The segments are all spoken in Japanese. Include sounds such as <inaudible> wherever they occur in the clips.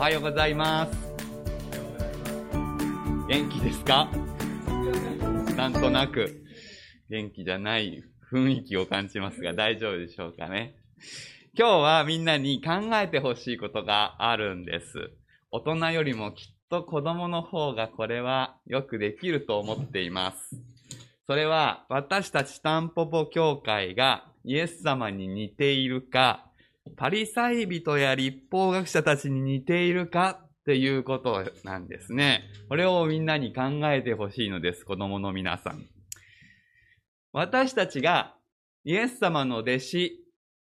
おはようございます。元気ですか？なんとなく元気じゃない雰囲気を感じますが大丈夫でしょうかね？今日はみんなに考えてほしいことがあるんです。大人よりもきっと子供の方がこれはよくできると思っています。それは私たちタンポポ教会がイエス様に似ているか、パリサイ人や立法学者たちに似ているかっていうことなんですね。これをみんなに考えてほしいのです、子供の皆さん。私たちがイエス様の弟子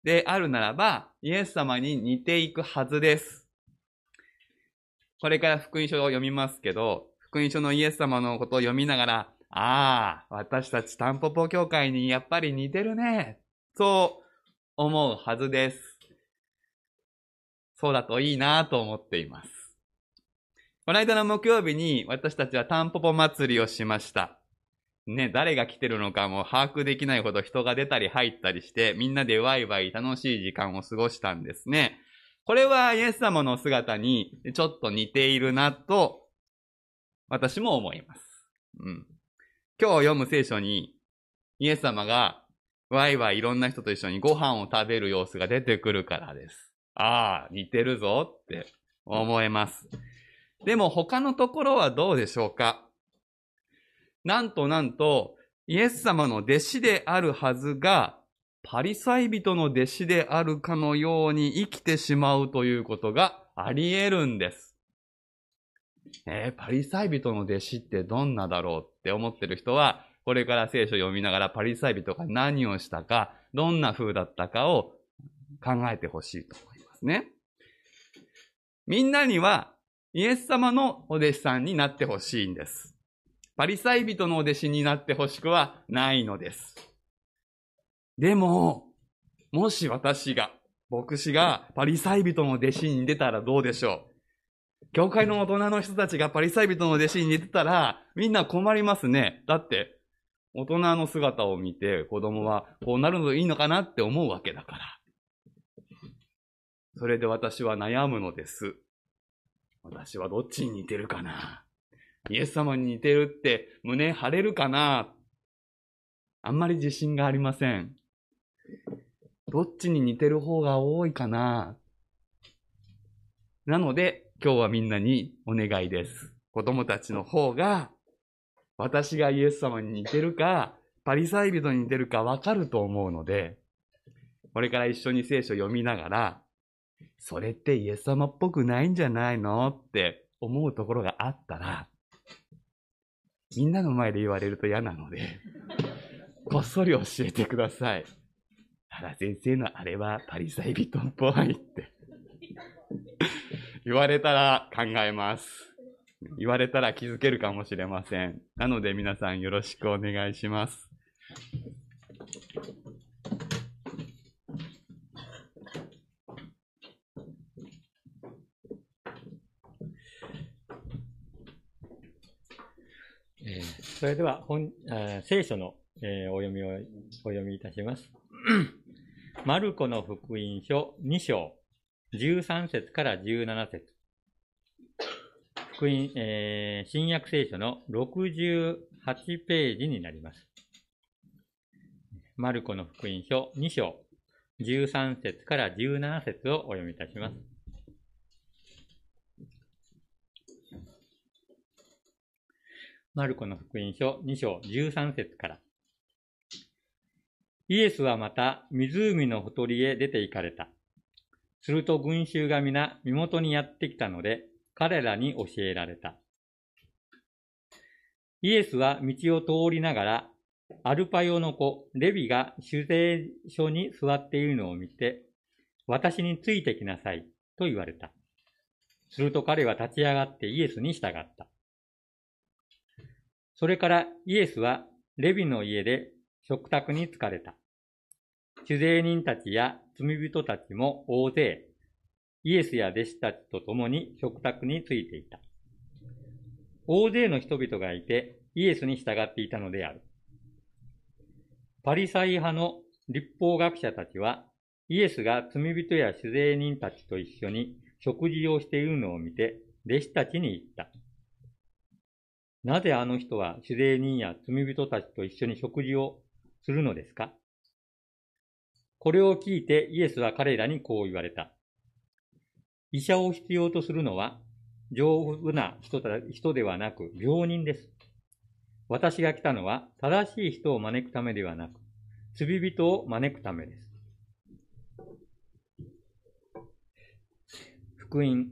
であるならば、イエス様に似ていくはずです。これから福音書を読みますけど、福音書のイエス様のことを読みながら、ああ、私たちタンポポ教会にやっぱり似てるね。そう思うはずです。そうだといいなと思っています。この間の木曜日に私たちはタンポポ祭りをしました。ね、誰が来てるのかも把握できないほど人が出たり入ったりして、みんなでワイワイ楽しい時間を過ごしたんですね。これはイエス様の姿にちょっと似ているなと、私も思います。うん。今日読む聖書に、イエス様がワイワイいろんな人と一緒にご飯を食べる様子が出てくるからです。ああ、似てるぞって思えます。でも他のところはどうでしょうか？なんとなんと、イエス様の弟子であるはずが、パリサイ人の弟子であるかのように生きてしまうということがあり得るんです。えー、パリサイ人の弟子ってどんなだろうって思ってる人は、これから聖書を読みながらパリサイ人が何をしたか、どんな風だったかを考えてほしいと思いますね。みんなにはイエス様のお弟子さんになってほしいんです。パリサイ人のお弟子になってほしくはないのです。でも、もし私が、牧師がパリサイ人の弟子に出たらどうでしょう？教会の大人の人たちがパリサイ人の弟子に似てたら、みんな困りますね。だって、大人の姿を見て子供はこうなるのいいのかなって思うわけだから。それで私は悩むのです。私はどっちに似てるかな？イエス様に似てるって胸張れるかな？あんまり自信がありません。どっちに似てる方が多いかな？なので、今日はみんなにお願いです。子供たちの方が、私がイエス様に似てるか、パリサイ人に似てるかわかると思うので、これから一緒に聖書を読みながら、それってイエス様っぽくないんじゃないの？って思うところがあったら、みんなの前で言われると嫌なので、こっそり教えてください。原先生のあれはパリサイ人っぽいって。言われたら考えます。言われたら気づけるかもしれません。なので皆さんよろしくお願いします。えーそれでは本、あー聖書の、えーお読みをお読みいたします。<clears throat> マルコの福音書2章、13節から17節福音、えー新約聖書の68ページになります。マルコの福音書2章、13節から17節をお読みいたします。マルコの福音書2章13節から。イエスはまた湖のほとりへ出て行かれた。すると群衆が皆身元にやってきたので、彼らに教えられた。イエスは道を通りながら、アルパヨの子、レビが酒税所に座っているのを見て、私についてきなさい、と言われた。すると彼は立ち上がってイエスに従った。それからイエスはレビの家で食卓に疲れた。主税人たちや罪人たちも大勢、イエスや弟子たちと共に食卓についていた。大勢の人々がいて、イエスに従っていたのである。パリサイ派の立法学者たちは、イエスが罪人や主税人たちと一緒に食事をしているのを見て、弟子たちに言った。なぜあの人は主税人や罪人たちと一緒に食事をするのですか？これを聞いてイエスは彼らにこう言われた。医者を必要とするのは丈夫な人人ではなく病人です。私が来たのは正しい人を招くためではなく、罪人を招くためです。福音。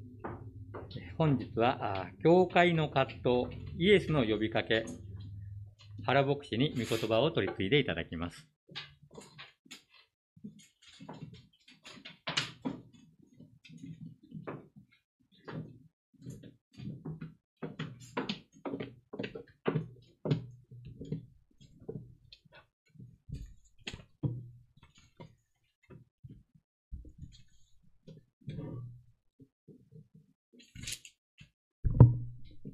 本日は、教会の葛藤、イエスの呼びかけ、原牧師に御言葉を取り継いでいただきます。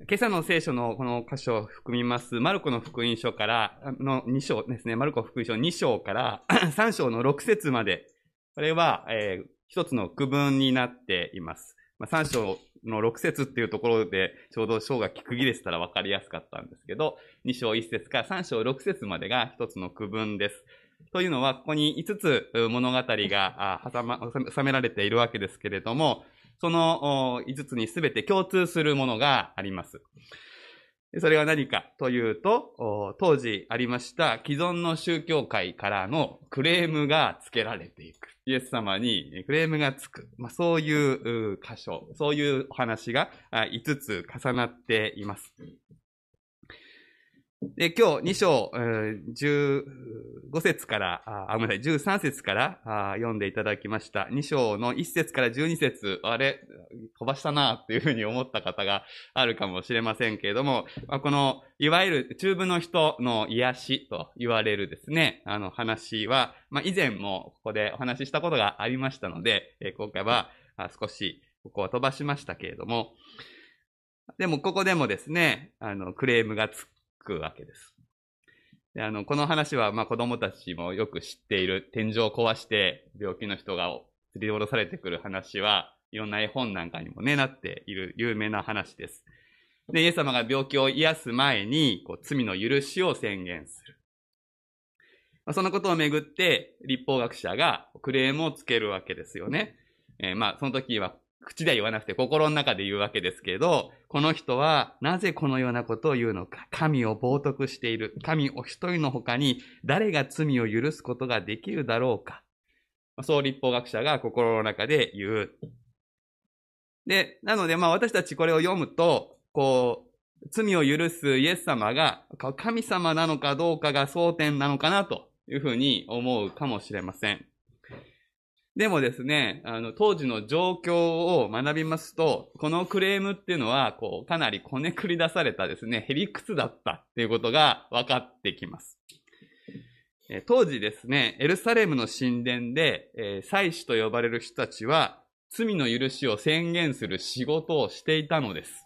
今朝の聖書のこの箇所を含みます、マルコの福音書から、の2章ですね、マルコ福音書2章から <clears throat> 3章の6節まで、これは、えー、一つの区分になっています。まあ、3章の6節っていうところで、ちょうど章が区切れてたら分かりやすかったんですけど、2章1節から3章6節までが一つの区分です。というのは、ここに5つ物語が、収められているわけですけれども、その5つにすべて共通するものがあります。それは何かというと、当時ありました既存の宗教界からのクレームがつけられていく。イエス様にクレームがつく。まあ、そういう箇所、そういうお話が5つ重なっています。で、今日2章、15節から、あ、ごめんなさい、13節からあ読んでいただきました。2章の1節から12節あれ、飛ばしたなっていうふうに思った方があるかもしれませんけれども、まあ、この、いわゆる中部の人の癒しと言われるですね、あの話は、まあ、以前もここでお話ししたことがありましたので、え、今回は少しここは飛ばしましたけれども、でもここでもですね、あの、クレームがつくわけです。であの、この話は、まあ子供たちもよく知っている天井を壊して病気の人が釣り下ろされてくる話は、いろんな絵本なんかにもね、なっている有名な話です。で、イエス様が病気を癒す前に、こう罪の許しを宣言する。まあ、そのことをめぐって、立法学者がクレームをつけるわけですよね。えー、まあ、その時は口では言わなくて心の中で言うわけですけど、この人はなぜこのようなことを言うのか。神を冒涜している。神お一人の他に誰が罪を許すことができるだろうか。そう立法学者が心の中で言う。で、なのでまあ私たちこれを読むと、こう、罪を許すイエス様が神様なのかどうかが争点なのかなというふうに思うかもしれません。でもですね、あの、当時の状況を学びますと、このクレームっていうのは、こう、かなりこねくり出されたですね、ヘリクツだったっていうことが分かってきます。え当時ですね、エルサレムの神殿で、えー、祭司と呼ばれる人たちは、罪の許しを宣言する仕事をしていたのです。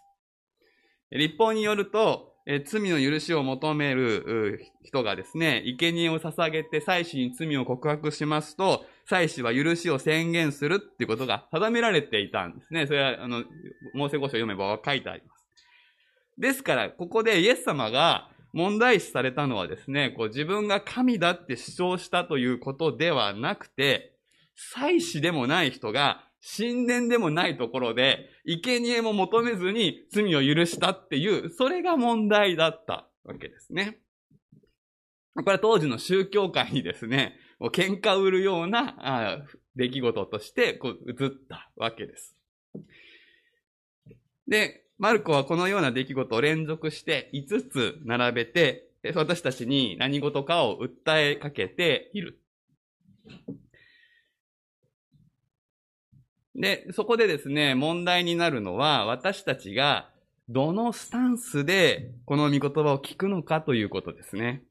立法によると、え罪の許しを求める人がですね、生贄を捧げて祭司に罪を告白しますと、祭司は許しを宣言するっていうことが定められていたんですね。それは、あの、モーセ語書を読めば書いてあります。ですから、ここでイエス様が問題視されたのはですね、こう自分が神だって主張したということではなくて、祭司でもない人が神殿でもないところで、生贄も求めずに罪を許したっていう、それが問題だったわけですね。これは当時の宗教界にですね、喧嘩売るような出来事としてこう映ったわけです。で、マルコはこのような出来事を連続して5つ並べて、私たちに何事かを訴えかけている。で、そこでですね、問題になるのは、私たちがどのスタンスでこの御言葉を聞くのかということですね。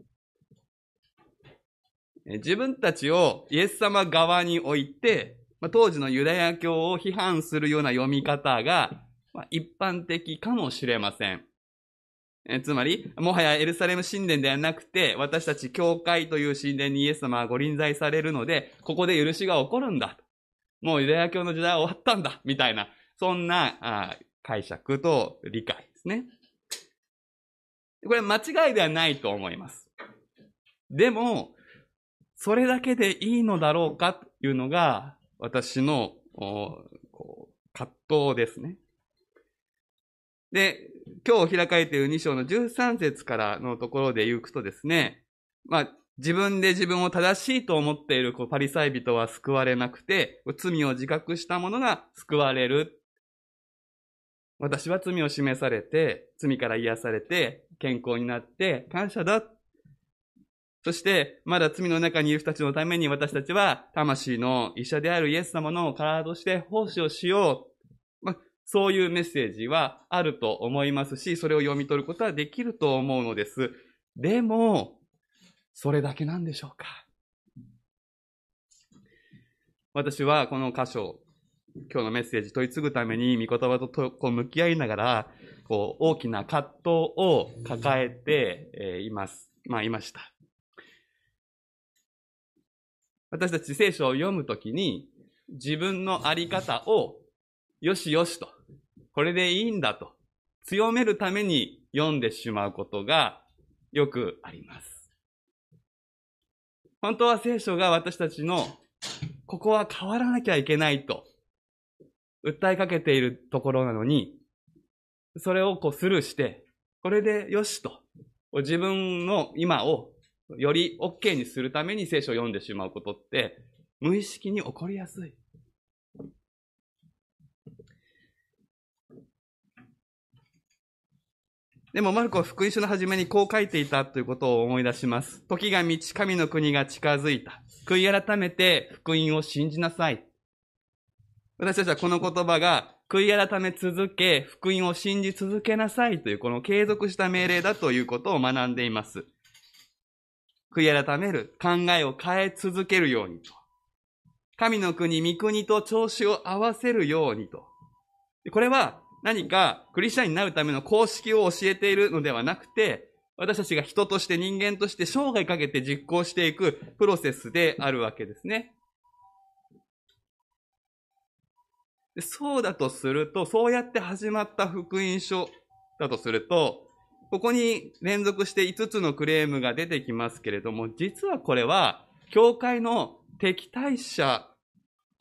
自分たちをイエス様側に置いて、当時のユダヤ教を批判するような読み方が一般的かもしれません。つまり、もはやエルサレム神殿ではなくて、私たち教会という神殿にイエス様はご臨在されるので、ここで許しが起こるんだ。もうユダヤ教の時代は終わったんだ。みたいな、そんなあ解釈と理解ですね。これ間違いではないと思います。でも、それだけでいいのだろうかというのが、私の葛藤ですね。で、今日開かれている2章の13節からのところで言うとですね、まあ、自分で自分を正しいと思っているパリサイ人は救われなくて、罪を自覚した者が救われる。私は罪を示されて、罪から癒されて、健康になって感謝だ。そして、まだ罪の中にいる人たちのために私たちは、魂の医者であるイエス様の体として奉仕をしよう。まあ、そういうメッセージはあると思いますし、それを読み取ることはできると思うのです。でも、それだけなんでしょうか私はこの箇所、今日のメッセージ問い継ぐために、御言葉ととこう向き合いながら、こう、大きな葛藤を抱えて、えーいます。まあ、いました。私たち聖書を読むときに、自分のあり方を、よしよしと、これでいいんだと、強めるために読んでしまうことがよくあります。本当は聖書が私たちの、ここは変わらなきゃいけないと、訴えかけているところなのに、それをこうスルーして、これでよしと、自分の今をより OK にするために聖書を読んでしまうことって、無意識に起こりやすい。でも、マルコは福音書の初めにこう書いていたということを思い出します。時が満ち、神の国が近づいた。悔い改めて福音を信じなさい。私たちはこの言葉が、悔い改め続け、福音を信じ続けなさいという、この継続した命令だということを学んでいます。悔い改める、考えを変え続けるようにと。神の国、御国と調子を合わせるようにと。これは何かクリスチャンになるための公式を教えているのではなくて、私たちが人として人間として生涯かけて実行していくプロセスであるわけですね。そうだとすると、そうやって始まった福音書だとすると、ここに連続して5つのクレームが出てきますけれども、実はこれは、教会の敵対者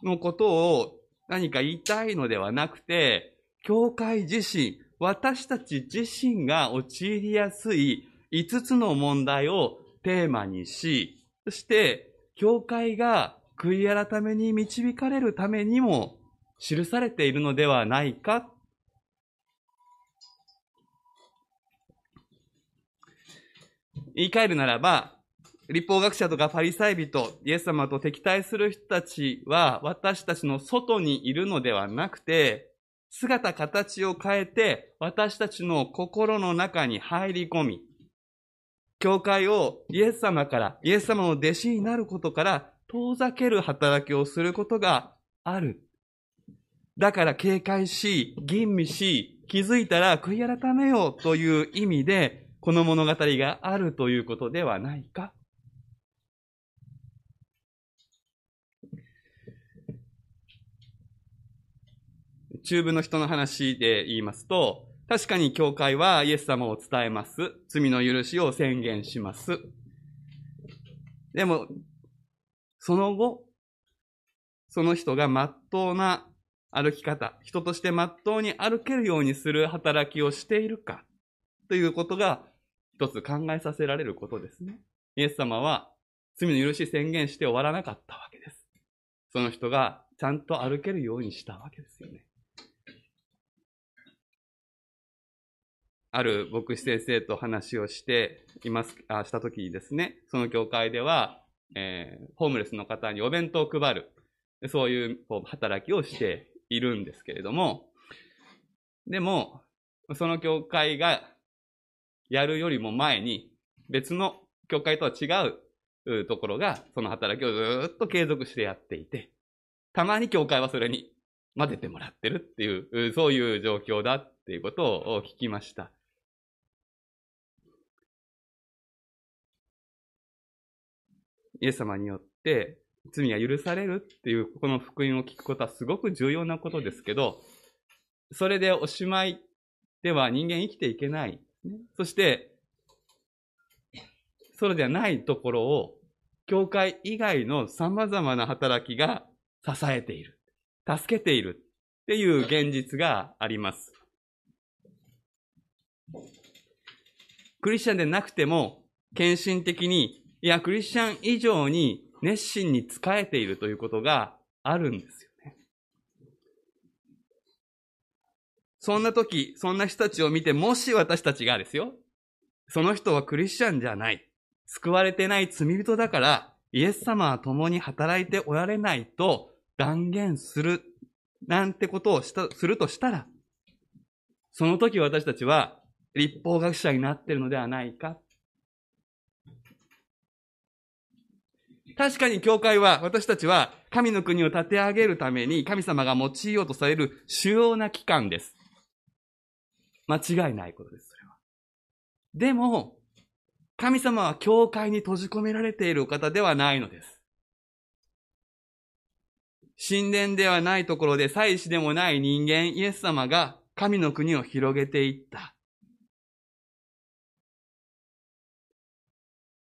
のことを何か言いたいのではなくて、教会自身、私たち自身が陥りやすい5つの問題をテーマにし、そして、教会が悔い改めに導かれるためにも記されているのではないか言い換えるならば、立法学者とかパリサイ人、イエス様と敵対する人たちは私たちの外にいるのではなくて、姿形を変えて私たちの心の中に入り込み、教会をイエス様から、イエス様の弟子になることから遠ざける働きをすることがある。だから警戒し、吟味し、気づいたら悔い改めようという意味で、この物語があるということではないか？中部の人の話で言いますと、確かに教会はイエス様を伝えます。罪の許しを宣言します。でも、その後、その人が真っ当な歩き方、人として真っ当に歩けるようにする働きをしているか、ということが一つ考えさせられることですね。イエス様は罪の許し宣言して終わらなかったわけです。その人がちゃんと歩けるようにしたわけですよね。ある牧師先生と話をしています、あしたときにですね、その教会では、えーホームレスの方にお弁当を配る、そういうこう働きをしているんですけれども、でも、その教会がやるよりも前に、別の教会とは違うところが、その働きをずっと継続してやっていて、たまに教会はそれに混ぜてもらってるっていう、うそういう状況だっていうことを聞きました。イエス様によって罪が許されるっていうこの福音を聞くことはすごく重要なことですけど、それでおしまいでは人間生きていけない。そして、それではないところを、教会以外の様々な働きが支えている。助けている。っていう現実があります。クリスチャンでなくても、献身的に、いや、クリスチャン以上に熱心に仕えているということがあるんですよね。そんな時、そんな人たちを見て、もし私たちがですよ、その人はクリスチャンじゃない。救われてない罪人だから、イエス様は共に働いておられないと断言する、なんてことをした、するとしたら、その時私たちは立法学者になっているのではないか。確かに教会は、私たちは神の国を立て上げるために神様が用いようとされる主要な機関です。間違いないことです、それは。でも、神様は教会に閉じ込められているお方ではないのです。神殿ではないところで祭司でもない人間、イエス様が神の国を広げていった。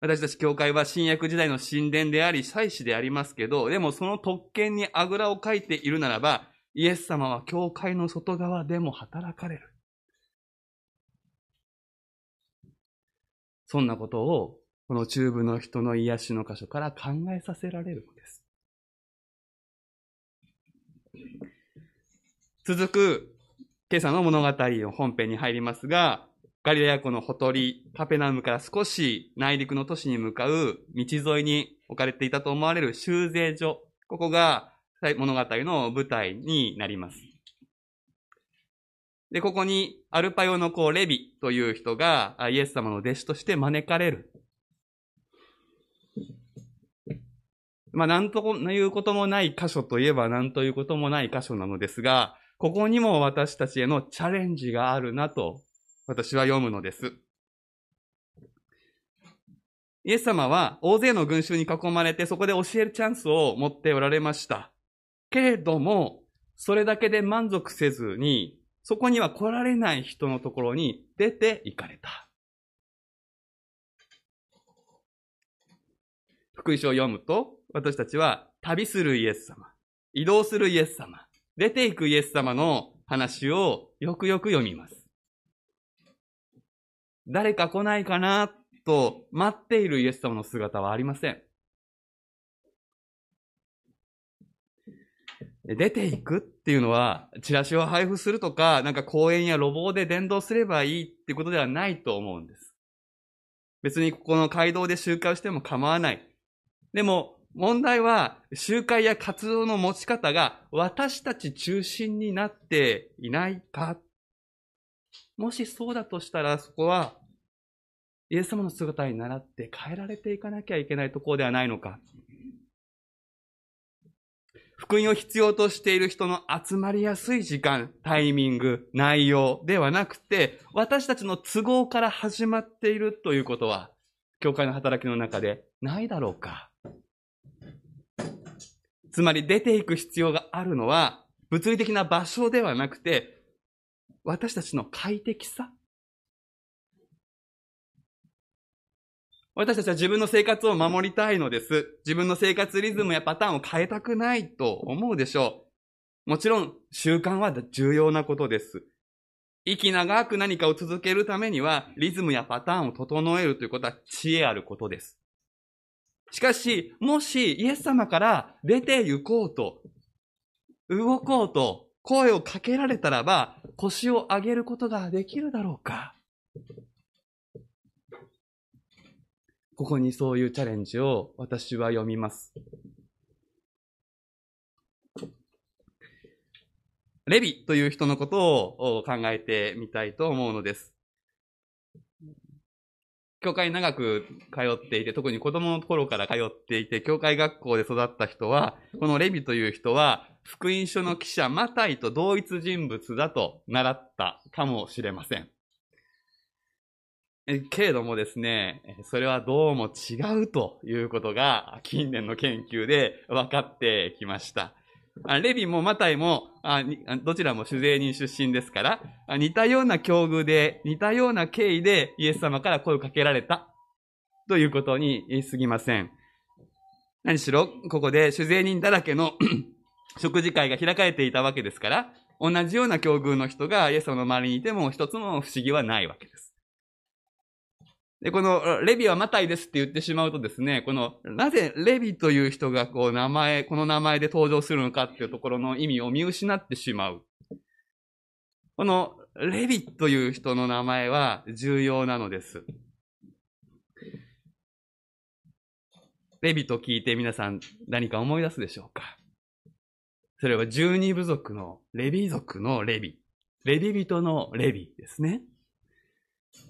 私たち教会は新約時代の神殿であり、祭司でありますけど、でもその特権にあぐらをかいているならば、イエス様は教会の外側でも働かれる。そんなことを、この中部の人の癒しの箇所から考えさせられるのです。続く、今朝の物語の本編に入りますが、ガリラヤ湖のほとり、カペナムから少し内陸の都市に向かう道沿いに置かれていたと思われる修税所。ここが物語の舞台になります。で、ここにアルパヨの子レビという人がイエス様の弟子として招かれる。まあ、なんということもない箇所といえばなんということもない箇所なのですが、ここにも私たちへのチャレンジがあるなと私は読むのです。イエス様は大勢の群衆に囲まれてそこで教えるチャンスを持っておられました。けれども、それだけで満足せずに、そこには来られない人のところに出て行かれた。福音書を読むと、私たちは旅するイエス様、移動するイエス様、出ていくイエス様の話をよくよく読みます。誰か来ないかなと待っているイエス様の姿はありません。出ていくっていうのは、チラシを配布するとか、なんか公園や路傍で伝道すればいいってことではないと思うんです。別にここの街道で集会をしても構わない。でも、問題は、集会や活動の持ち方が私たち中心になっていないか。もしそうだとしたら、そこは、イエス様の姿に倣って変えられていかなきゃいけないところではないのか。福音を必要としている人の集まりやすい時間、タイミング、内容ではなくて、私たちの都合から始まっているということは、教会の働きの中でないだろうか。つまり出ていく必要があるのは、物理的な場所ではなくて、私たちの快適さ。私たちは自分の生活を守りたいのです。自分の生活リズムやパターンを変えたくないと思うでしょう。もちろん習慣は重要なことです。息長く何かを続けるためにはリズムやパターンを整えるということは知恵あることです。しかし、もしイエス様から出て行こうと、動こうと声をかけられたらば腰を上げることができるだろうかここにそういうチャレンジを私は読みます。レビという人のことを考えてみたいと思うのです。教会長く通っていて、特に子供の頃から通っていて、教会学校で育った人は、このレビという人は、福音書の記者マタイと同一人物だと習ったかもしれません。けれどもですね、それはどうも違うということが近年の研究で分かってきました。レビもマタイもどちらも主税人出身ですから、似たような境遇で、似たような経緯でイエス様から声をかけられたということに過ぎません。何しろ、ここで主税人だらけの <clears throat> 食事会が開かれていたわけですから、同じような境遇の人がイエス様の周りにいても一つも不思議はないわけです。で、この、レビはマタイですって言ってしまうとですね、この、なぜレビという人がこう名前、この名前で登場するのかっていうところの意味を見失ってしまう。この、レビという人の名前は重要なのです。レビと聞いて皆さん何か思い出すでしょうか？それは十二部族のレビ族のレビ。レビ人のレビですね。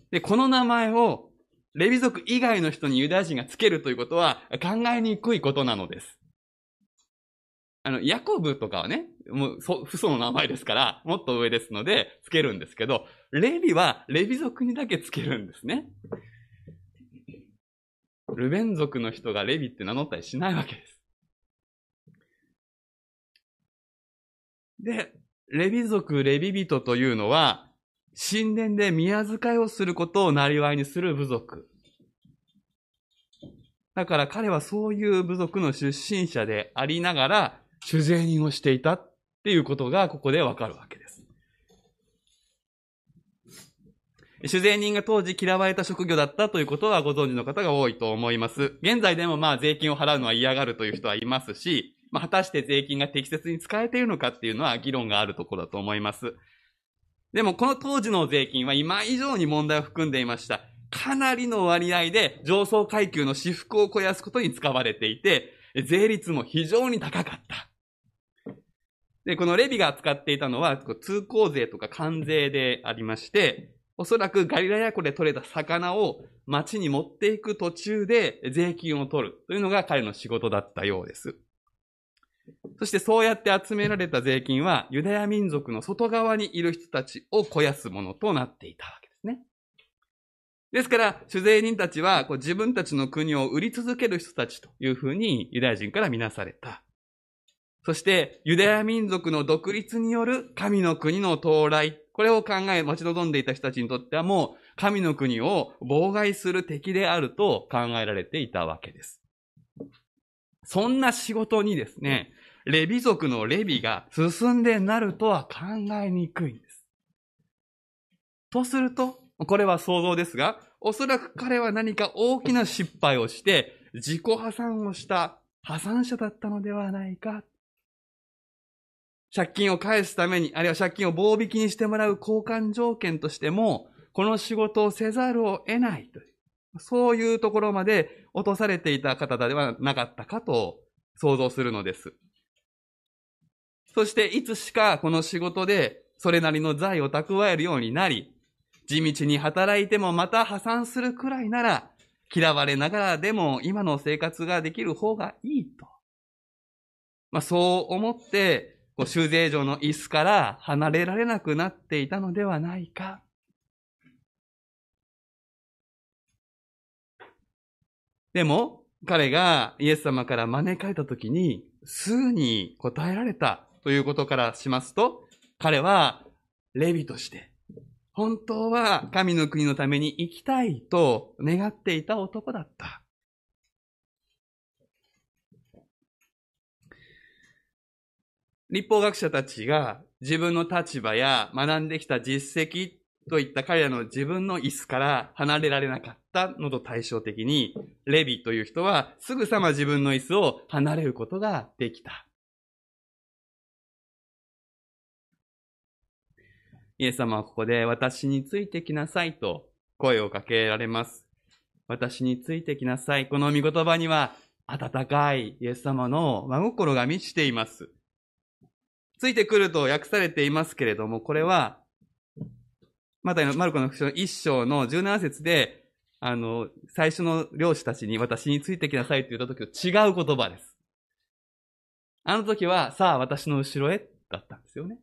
で、この名前をレビ族以外の人にユダヤ人がつけるということは考えにくいことなのです。あの、ヤコブとかはね、もう、そ、父祖の名前ですから、もっと上ですので、つけるんですけど、レビはレビ族にだけつけるんですね。ルベン族の人がレビって名乗ったりしないわけです。で、レビ族、レビ人というのは、神殿で宮遣いをすることをなりわいにする部族。だから彼はそういう部族の出身者でありながら、主税人をしていたっていうことがここでわかるわけです。主税人が当時嫌われた職業だったということはご存知の方が多いと思います。現在でもまあ税金を払うのは嫌がるという人はいますし、まあ果たして税金が適切に使えているのかっていうのは議論があるところだと思います。でもこの当時の税金は今以上に問題を含んでいました。かなりの割合で上層階級の私服を肥やすことに使われていて、税率も非常に高かった。で、このレビが使っていたのは、通行税とか関税でありまして、おそらくガリラヤ湖で取れた魚を町に持っていく途中で税金を取るというのが彼の仕事だったようです。そしてそうやって集められた税金はユダヤ民族の外側にいる人たちを肥やすものとなっていたわけですね。ですから、主税人たちは自分たちの国を売り続ける人たちというふうにユダヤ人から見なされた。そして、ユダヤ民族の独立による神の国の到来。これを考え、待ち望んでいた人たちにとってはもう、神の国を妨害する敵であると考えられていたわけです。そんな仕事にですね、レビ族のレビが進んでなるとは考えにくいんです。とすると、これは想像ですが、おそらく彼は何か大きな失敗をして、自己破産をした破産者だったのではないか。借金を返すために、あるいは借金を棒引きにしてもらう交換条件としても、この仕事をせざるを得ないという、そういうところまで落とされていた方ではなかったかと想像するのです。そして、いつしかこの仕事でそれなりの財を蓄えるようになり、地道に働いてもまた破産するくらいなら、嫌われながらでも今の生活ができる方がいいと。まあそう思って、こう修税所の椅子から離れられなくなっていたのではないか。でも、彼がイエス様から招かれたときに、すぐに答えられたということからしますと、彼はレビとして、本当は神の国のために生きたいと願っていた男だった。立法学者たちが自分の立場や学んできた実績といった彼らの自分の椅子から離れられなかったのと対照的に、レビという人はすぐさま自分の椅子を離れることができた。イエス様はここで私についてきなさいと声をかけられます。私についてきなさい。この御言葉には温かいイエス様の真心が満ちています。ついてくると訳されていますけれども、これは、またマルコの福音の一章の17節で、あの、最初の漁師たちに私についてきなさいと言った時と違う言葉です。あの時は、さあ私の後ろへだったんですよね。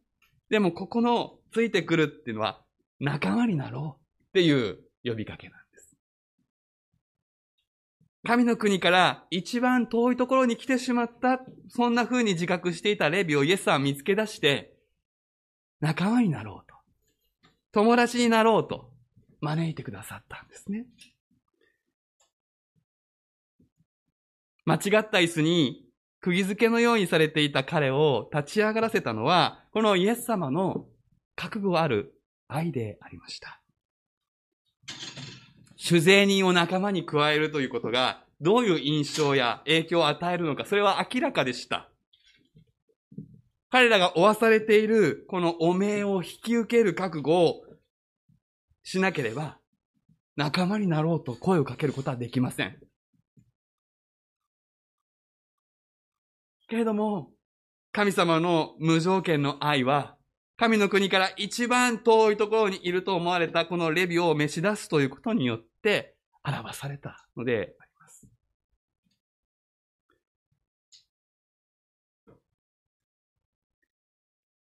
でもここのついてくるっていうのは仲間になろうっていう呼びかけなんです。神の国から一番遠いところに来てしまった、そんな風に自覚していたレビをイエスさん見つけ出して、仲間になろう。友達になろうと招いてくださったんですね。間違った椅子に釘付けのようにされていた彼を立ち上がらせたのは、このイエス様の覚悟ある愛でありました。酒税人を仲間に加えるということが、どういう印象や影響を与えるのか、それは明らかでした。彼らが負わされている、この汚名を引き受ける覚悟をしなければ、仲間になろうと声をかけることはできません。けれども、神様の無条件の愛は、神の国から一番遠いところにいると思われたこのレビを召し出すということによって表されたので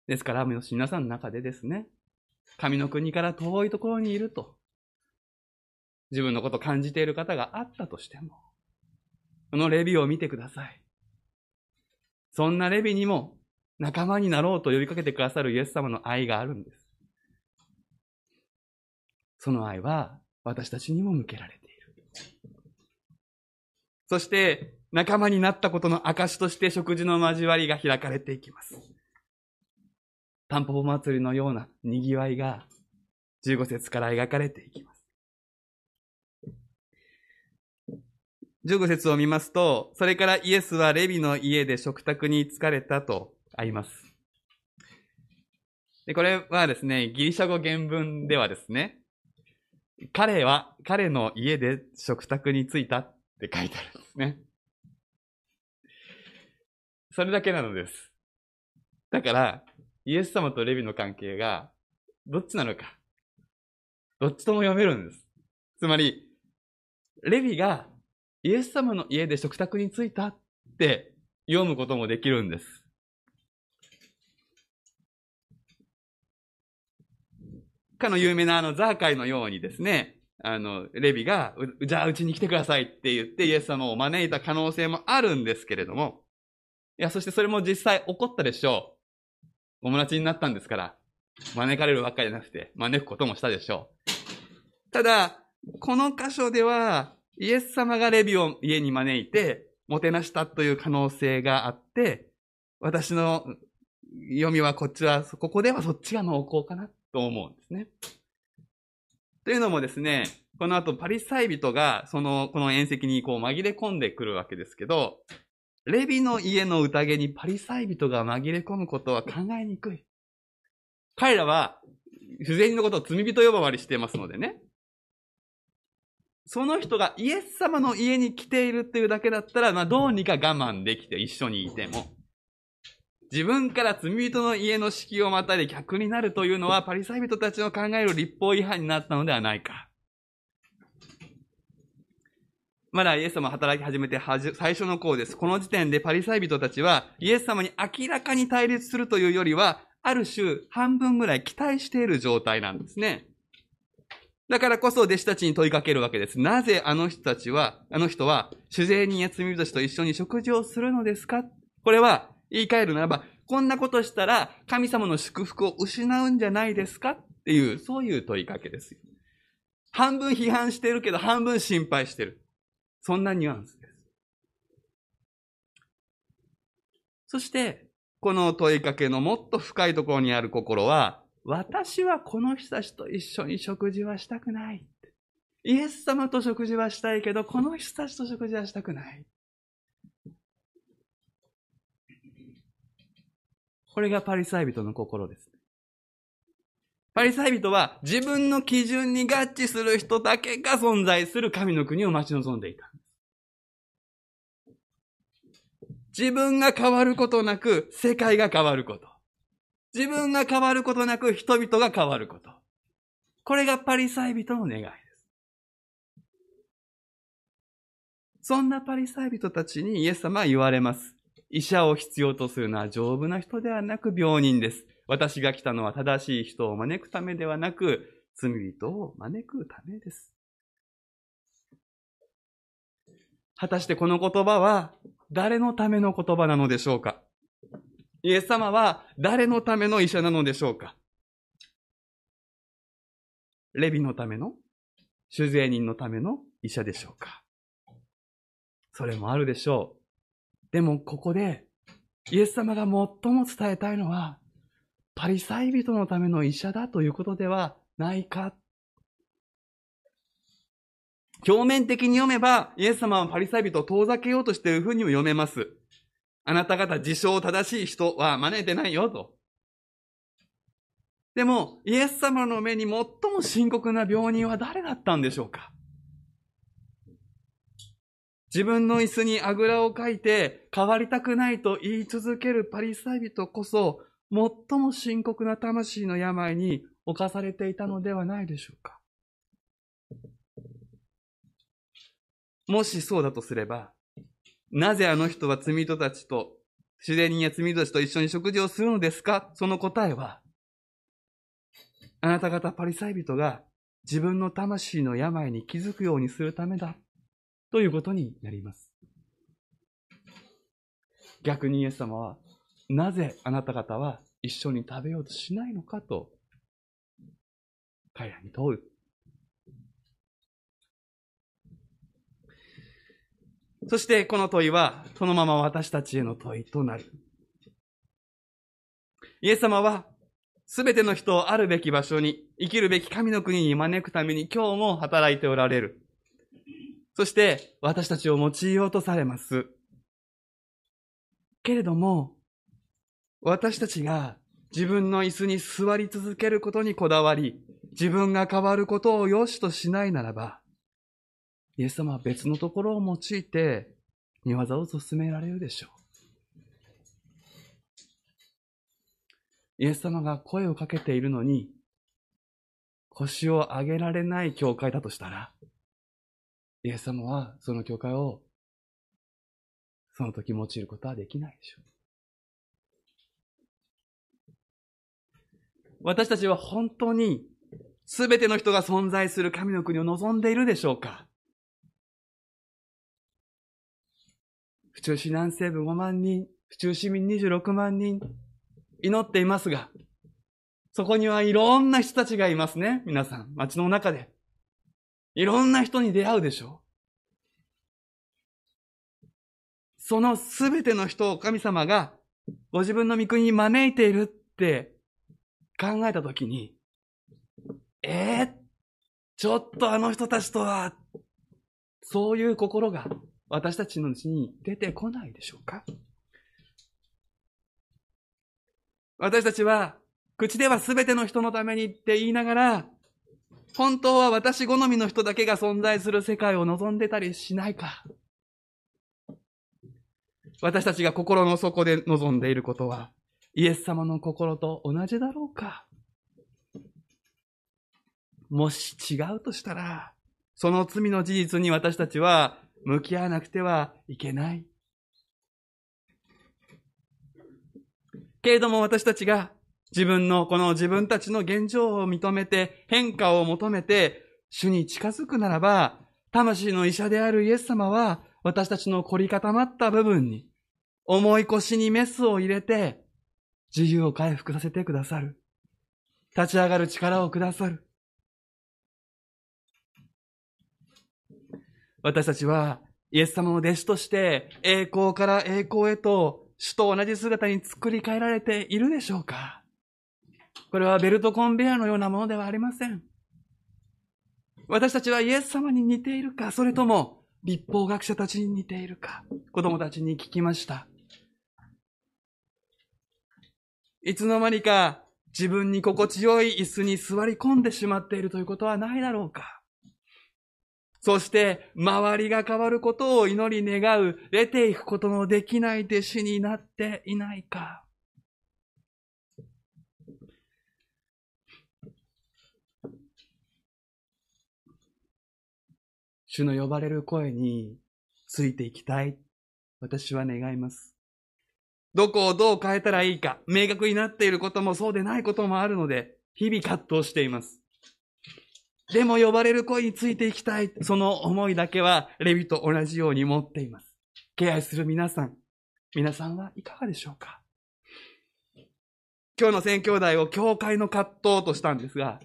ですから、皆さんの中でですね、神の国から遠いところにいると、自分のことを感じている方があったとしても、このレビューを見てください。そんなレビにも仲間になろうと呼びかけてくださるイエス様の愛があるんです。その愛は私たちにも向けられている。そして、仲間になったことの証として食事の交わりが開かれていきます。タンポポ祭りのような賑わいが15節から描かれていきます。15節を見ますと、それからイエスはレビの家で食卓に疲れたとあります。でこれはですね、ギリシャ語原文ではですね、彼は彼の家で食卓に着いたって書いてあるんですね。それだけなのです。だから、イエス様とレビの関係が、どっちなのか。どっちとも読めるんです。つまり、レビがイエス様の家で食卓に着いたって読むこともできるんです。かの有名なあのザーカイのようにですね、あの、レビが、じゃあうちに来てくださいって言ってイエス様を招いた可能性もあるんですけれども、いや、そしてそれも実際起こったでしょう。友達になったんですから、招かれるばっかりじゃなくて、招くこともしたでしょう。ただ、この箇所では、イエス様がレビを家に招いて、もてなしたという可能性があって、私の読みはこっちは、ここではそっちが濃厚かなと思うんですね。というのもですね、この後パリサイ人が、その、この宴席にこう紛れ込んでくるわけですけど、レビの家の宴にパリサイ人が紛れ込むことは考えにくい。彼らは、不全のことを罪人呼ばわりしていますのでね。その人がイエス様の家に来ているっていうだけだったら、まあどうにか我慢できて一緒にいても、自分から罪人の家の敷居をまたいで逆になるというのは、パリサイ人たちの考える立法違反になったのではないか。まだイエス様働き始めてはじ最初の項です。この時点でパリサイ人たちは、イエス様に明らかに対立するというよりは、ある種半分ぐらい期待している状態なんですね。だからこそ弟子たちに問いかけるわけです。なぜあの人たちは、あの人は、主税人や罪人たちと一緒に食事をするのですか？これは、言い換えるならば、こんなことしたら神様の祝福を失うんじゃないですか？っていう、そういう問いかけです。半分批判してるけど、半分心配してる。そんなニュアンスです。そして、この問いかけのもっと深いところにある心は、私はこの人たちと一緒に食事はしたくない。イエス様と食事はしたいけど、この人たちと食事はしたくない。これがパリサイ人の心です。パリサイ人は自分の基準に合致する人だけが存在する神の国を待ち望んでいた。自分が変わることなく世界が変わること。自分が変わることなく人々が変わること。これがパリサイ人の願いです。そんなパリサイ人たちにイエス様は言われます。医者を必要とするのは丈夫な人ではなく病人です。私が来たのは正しい人を招くためではなく、罪人を招くためです。果たしてこの言葉は誰のための言葉なのでしょうか？イエス様は誰のための医者なのでしょうか？レビのための？酒税人のための医者でしょうか？それもあるでしょう。でもここでイエス様が最も伝えたいのはパリサイ人のための医者だということではないか。表面的に読めば、イエス様はパリサイ人を遠ざけようとしているふうにも読めます。あなた方自称正しい人は真似てないよと。でも、イエス様の目に最も深刻な病人は誰だったんでしょうか自分の椅子にあぐらをかいて変わりたくないと言い続けるパリサイ人こそ最も深刻な魂の病に侵されていたのではないでしょうか。もしそうだとすれば、なぜあの人は罪人たちと、自然人や罪人たちと一緒に食事をするのですか？その答えは、あなた方パリサイ人が自分の魂の病に気づくようにするためだ。ということになります。逆にイエス様はなぜあなた方は一緒に食べようとしないのかと、彼らに問う。そしてこの問いは、そのまま私たちへの問いとなる。イエス様は、すべての人をあるべき場所に、生きるべき神の国に招くために今日も働いておられる。そして、私たちを用いようとされます。けれども、私たちが自分の椅子に座り続けることにこだわり、自分が変わることを良しとしないならば、イエス様は別のところを用いて、見業を進められるでしょう。イエス様が声をかけているのに、腰を上げられない教会だとしたら、イエス様はその教会をその時用いることはできないでしょう。私たちは本当に全ての人が存在する神の国を望んでいるでしょうか？府中市南西部5万人、府中市民26万人、祈っていますが、そこにはいろんな人たちがいますね。皆さん、街の中で。いろんな人に出会うでしょう。そのすべての人を神様がご自分の御国に招いているって考えたときに、えー、ちょっとあの人たちとは、そういう心が私たちのうちに出てこないでしょうか？私たちは、口では全ての人のためにって言いながら、本当は私好みの人だけが存在する世界を望んでたりしないか。私たちが心の底で望んでいることは、イエス様の心と同じだろうかもし違うとしたら、その罪の事実に私たちは向き合わなくてはいけない。けれども私たちが自分のこの自分たちの現状を認めて変化を求めて主に近づくならば、魂の医者であるイエス様は私たちの凝り固まった部分に重い腰にメスを入れて自由を回復させてくださる。立ち上がる力をくださる。私たちはイエス様の弟子として栄光から栄光へと主と同じ姿に作り変えられているでしょうかこれはベルトコンベアのようなものではありません。私たちはイエス様に似ているか、それとも立法学者たちに似ているか、子供たちに聞きました。いつの間にか自分に心地よい椅子に座り込んでしまっているということはないだろうかそして周りが変わることを祈り願う、出ていくことのできない弟子になっていないか主の呼ばれる声についていきたい。私は願います。どこをどう変えたらいいか、明確になっていることもそうでないこともあるので、日々葛藤しています。でも呼ばれる声についていきたい。その思いだけは、レビと同じように持っています。敬愛する皆さん、皆さんはいかがでしょうか？今日の宣教題を教会の葛藤としたんですが、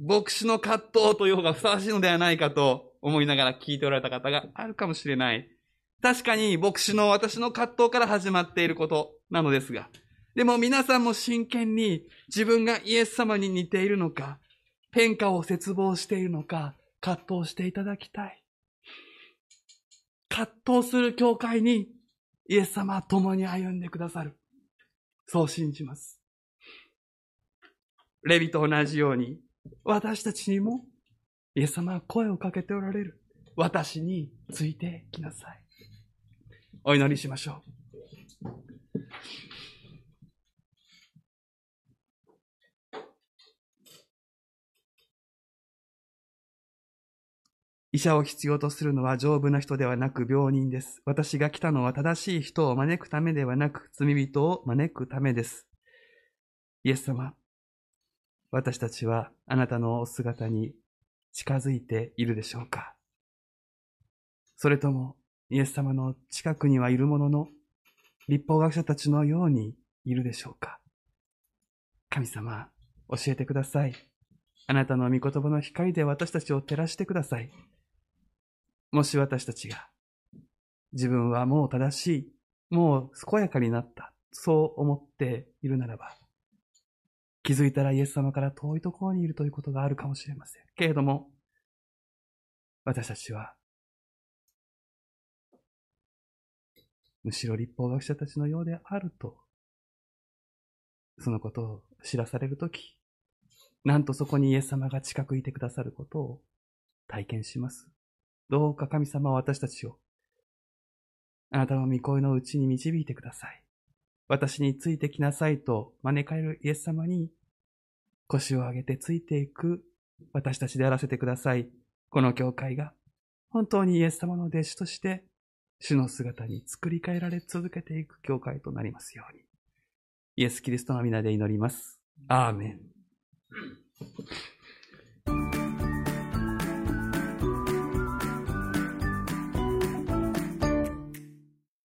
牧師の葛藤という方がふさわしいのではないかと思いながら聞いておられた方があるかもしれない。確かに牧師の私の葛藤から始まっていることなのですが、でも皆さんも真剣に自分がイエス様に似ているのか、変化を絶望しているのか、葛藤していただきたい。葛藤する教会にイエス様は共に歩んでくださる。そう信じます。レビと同じように、私たちにもイエス様は声をかけておられる。私についてきなさい。お祈りしましょう。医者を必要とするのは丈夫な人ではなく病人です。私が来たのは正しい人を招くためではなく罪人を招くためです。イエス様、私たちはあなたのお姿に近づいているでしょうかそれともイエス様の近くにはいるものの立法学者たちのようにいるでしょうか神様、教えてください。あなたの御言葉の光で私たちを照らしてください。もし私たちが自分はもう正しい、もう健やかになった、そう思っているならば、気づいたらイエス様から遠いところにいるということがあるかもしれません。けれども、私たちは、むしろ立法学者たちのようであると、そのことを知らされるとき、なんとそこにイエス様が近くいてくださることを体験します。どうか神様は私たちを、あなたの御声のうちに導いてください。私についてきなさいと招かれるイエス様に腰を上げてついていく私たちであらせてください。この教会が本当にイエス様の弟子として主の姿に作り変えられ続けていく教会となりますように。イエス・キリストの皆で祈ります。アーメン。